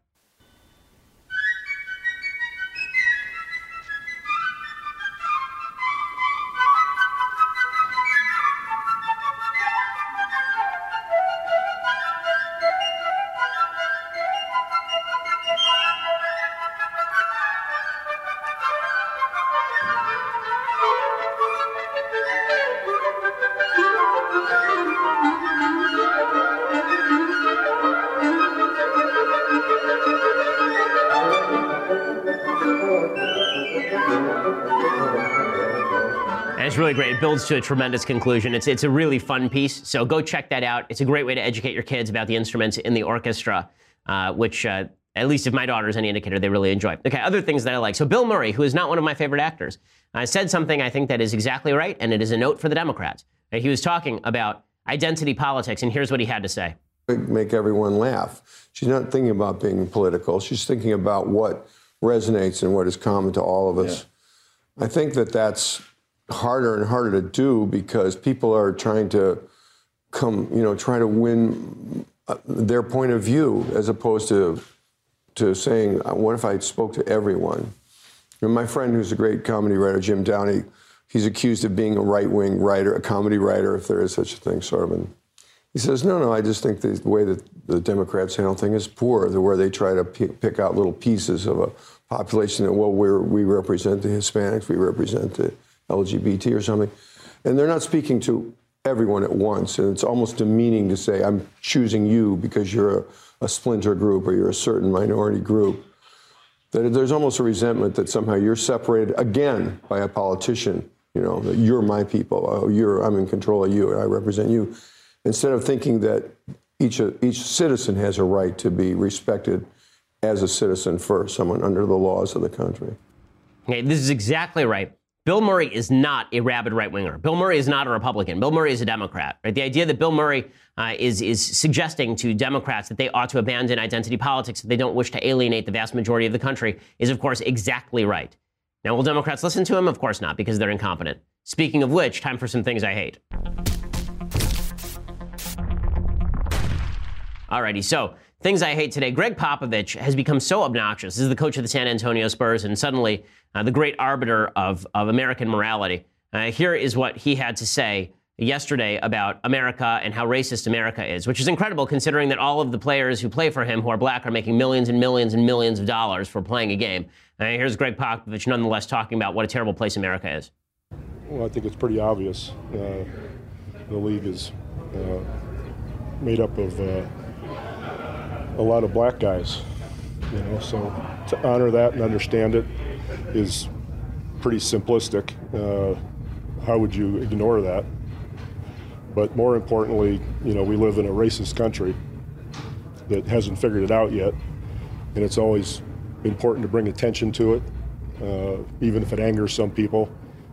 It builds to a tremendous conclusion. It's it's a really fun piece. So go check that out. It's a great way to educate your kids about the instruments in the orchestra, uh, which. Uh, at least if my daughter is any indicator, they really enjoy. Okay, other things that I like. So Bill Murray, who is not one of my favorite actors, uh, said something I think that is exactly right, and it is a note for the Democrats. Uh, he was talking about identity politics, and here's what he had to say. Make everyone laugh. She's not thinking about being political. She's thinking about what resonates and what is common to all of us. Yeah. I think that that's harder and harder to do because people are trying to come, you know, try to win uh, their point of view as opposed to to saying, uh, what if I spoke to everyone? And my friend, who's a great comedy writer, Jim Downey, he's accused of being a right-wing writer, a comedy writer, if there is such a thing, sort of. And he says, no, no, I just think the way that the Democrats handle things is poor, the where they try to pick out little pieces of a population that, well, we we represent the Hispanics, we represent the LGBT or something. And they're not speaking to everyone at once. And it's almost demeaning to say, I'm choosing you because you're a, a splinter group or you're a certain minority group. That there's almost a resentment that somehow you're separated again by a politician. You know, that you're my people. Oh, you're, I'm in control of you. I represent you. Instead of thinking that each, each citizen has a right to be respected as a citizen first, someone under the laws of the country. Okay, this is exactly right. Bill Murray is not a rabid right winger. Bill Murray is not a Republican. Bill Murray is a Democrat. Right? The idea that Bill Murray uh, is is suggesting to Democrats that they ought to abandon identity politics, that they don't wish to alienate the vast majority of the country, is of course exactly right. Now, will Democrats listen to him? Of course not, because they're incompetent. Speaking of which, time for some things I hate. Alrighty, so things I hate today. Gregg Popovich has become so obnoxious. This is the coach of the San Antonio Spurs, and suddenly uh, the great arbiter of, of American morality. Uh, here is what he had to say yesterday about America and how racist America is, which is incredible considering that all of the players who play for him who are black are making millions and millions and millions of dollars for playing a game. Uh, here's Gregg Popovich nonetheless talking about what a terrible place America is. Well, I think it's pretty obvious. Uh, the league is uh, made up of uh, a lot of black guys, you know, so to honor that and understand it is pretty simplistic. Uh, how would you ignore that? But more importantly, you know, we live in a racist country that hasn't figured it out yet, and it's always important to bring attention to it, uh, even if it angers some people.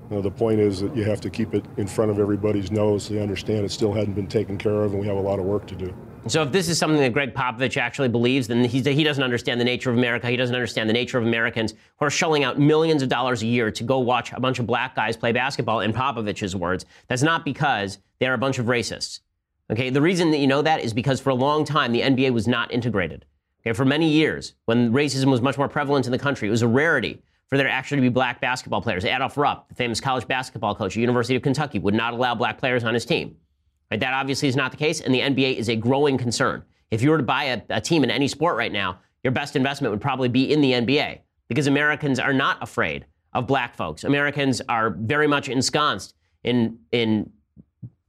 You know, the point is that you have to keep it in front of everybody's nose so they understand it still hadn't been taken care of, and we have a lot of work to do. So if this is something that Gregg Popovich actually believes, then he doesn't understand the nature of America. He doesn't understand the nature of Americans who are shelling out millions of dollars a year to go watch a bunch of black guys play basketball, in Popovich's words. That's not because they're a bunch of racists. Okay, the reason that you know that is because for a long time the NBA was not integrated. Okay, for many years, when racism was much more prevalent in the country, it was a rarity for there actually to be black basketball players. Adolph Rupp, the famous college basketball coach at the University of Kentucky, would not allow black players on his team. Right, that obviously is not the case, and the NBA is a growing concern. If you were to buy a, a team in any sport right now, your best investment would probably be in the NBA because Americans are not afraid of black folks. Americans are very much ensconced in in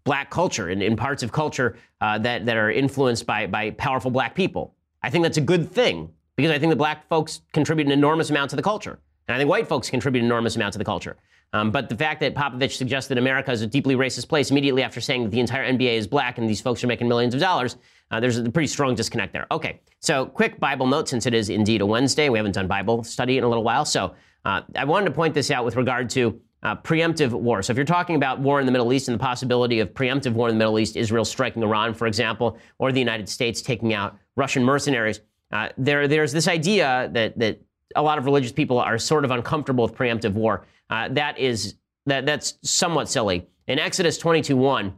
black culture, in, in parts of culture uh, that, that are influenced by, by powerful black people. I think that's a good thing because I think the black folks contribute an enormous amount to the culture. And I think white folks contribute an enormous amount to the culture. Um, but the fact that Popovich suggests that America is a deeply racist place immediately after saying that the entire NBA is black and these folks are making millions of dollars, uh, there's a pretty strong disconnect there. Okay, so quick Bible note since it is indeed a Wednesday. We haven't done Bible study in a little while. So uh, I wanted to point this out with regard to uh, preemptive war. So if you're talking about war in the Middle East and the possibility of preemptive war in the Middle East, Israel striking Iran, for example, or the United States taking out Russian mercenaries, uh, there, there's this idea that, that a lot of religious people are sort of uncomfortable with preemptive war. Uh, that is that that's somewhat silly. In Exodus 22:1,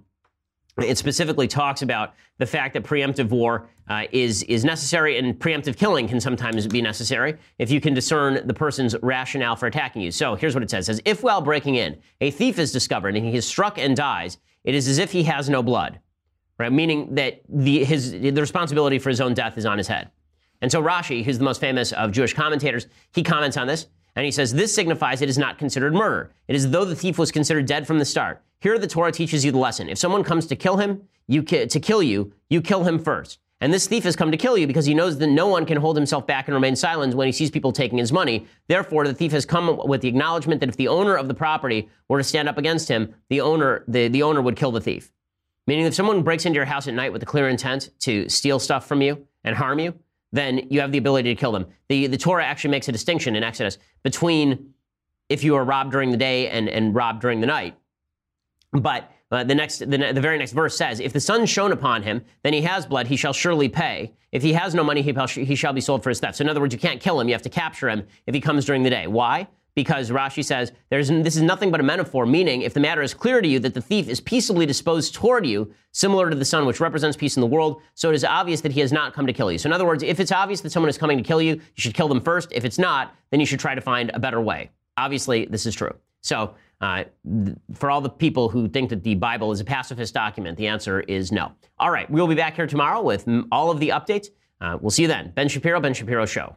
it specifically talks about the fact that preemptive war uh, is is necessary, and preemptive killing can sometimes be necessary if you can discern the person's rationale for attacking you. So here's what it says: "Says if while breaking in, a thief is discovered and he is struck and dies, it is as if he has no blood." Right, meaning that the his the responsibility for his own death is on his head. And so Rashi, who's the most famous of Jewish commentators, he comments on this and he says, This signifies it is not considered murder. It is though the thief was considered dead from the start. Here the Torah teaches you the lesson. If someone comes to kill him, you ki- to kill you, you kill him first. And this thief has come to kill you because he knows that no one can hold himself back and remain silent when he sees people taking his money. Therefore, the thief has come with the acknowledgement that if the owner of the property were to stand up against him, the owner, the, the owner would kill the thief. Meaning, if someone breaks into your house at night with a clear intent to steal stuff from you and harm you, then you have the ability to kill them. The, the Torah actually makes a distinction in Exodus between if you are robbed during the day and, and robbed during the night. But uh, the next, the, the, very next verse says, "If the sun shone upon him, then he has blood; he shall surely pay. If he has no money, he, he shall be sold for his theft." So, in other words, you can't kill him; you have to capture him if he comes during the day. Why? Because Rashi says there's, this is nothing but a metaphor, meaning if the matter is clear to you that the thief is peaceably disposed toward you, similar to the sun, which represents peace in the world, so it is obvious that he has not come to kill you. So, in other words, if it's obvious that someone is coming to kill you, you should kill them first. If it's not, then you should try to find a better way. Obviously, this is true. So, uh, for all the people who think that the Bible is a pacifist document, the answer is no. All right, we'll be back here tomorrow with all of the updates. Uh, we'll see you then. Ben Shapiro, Ben Shapiro Show.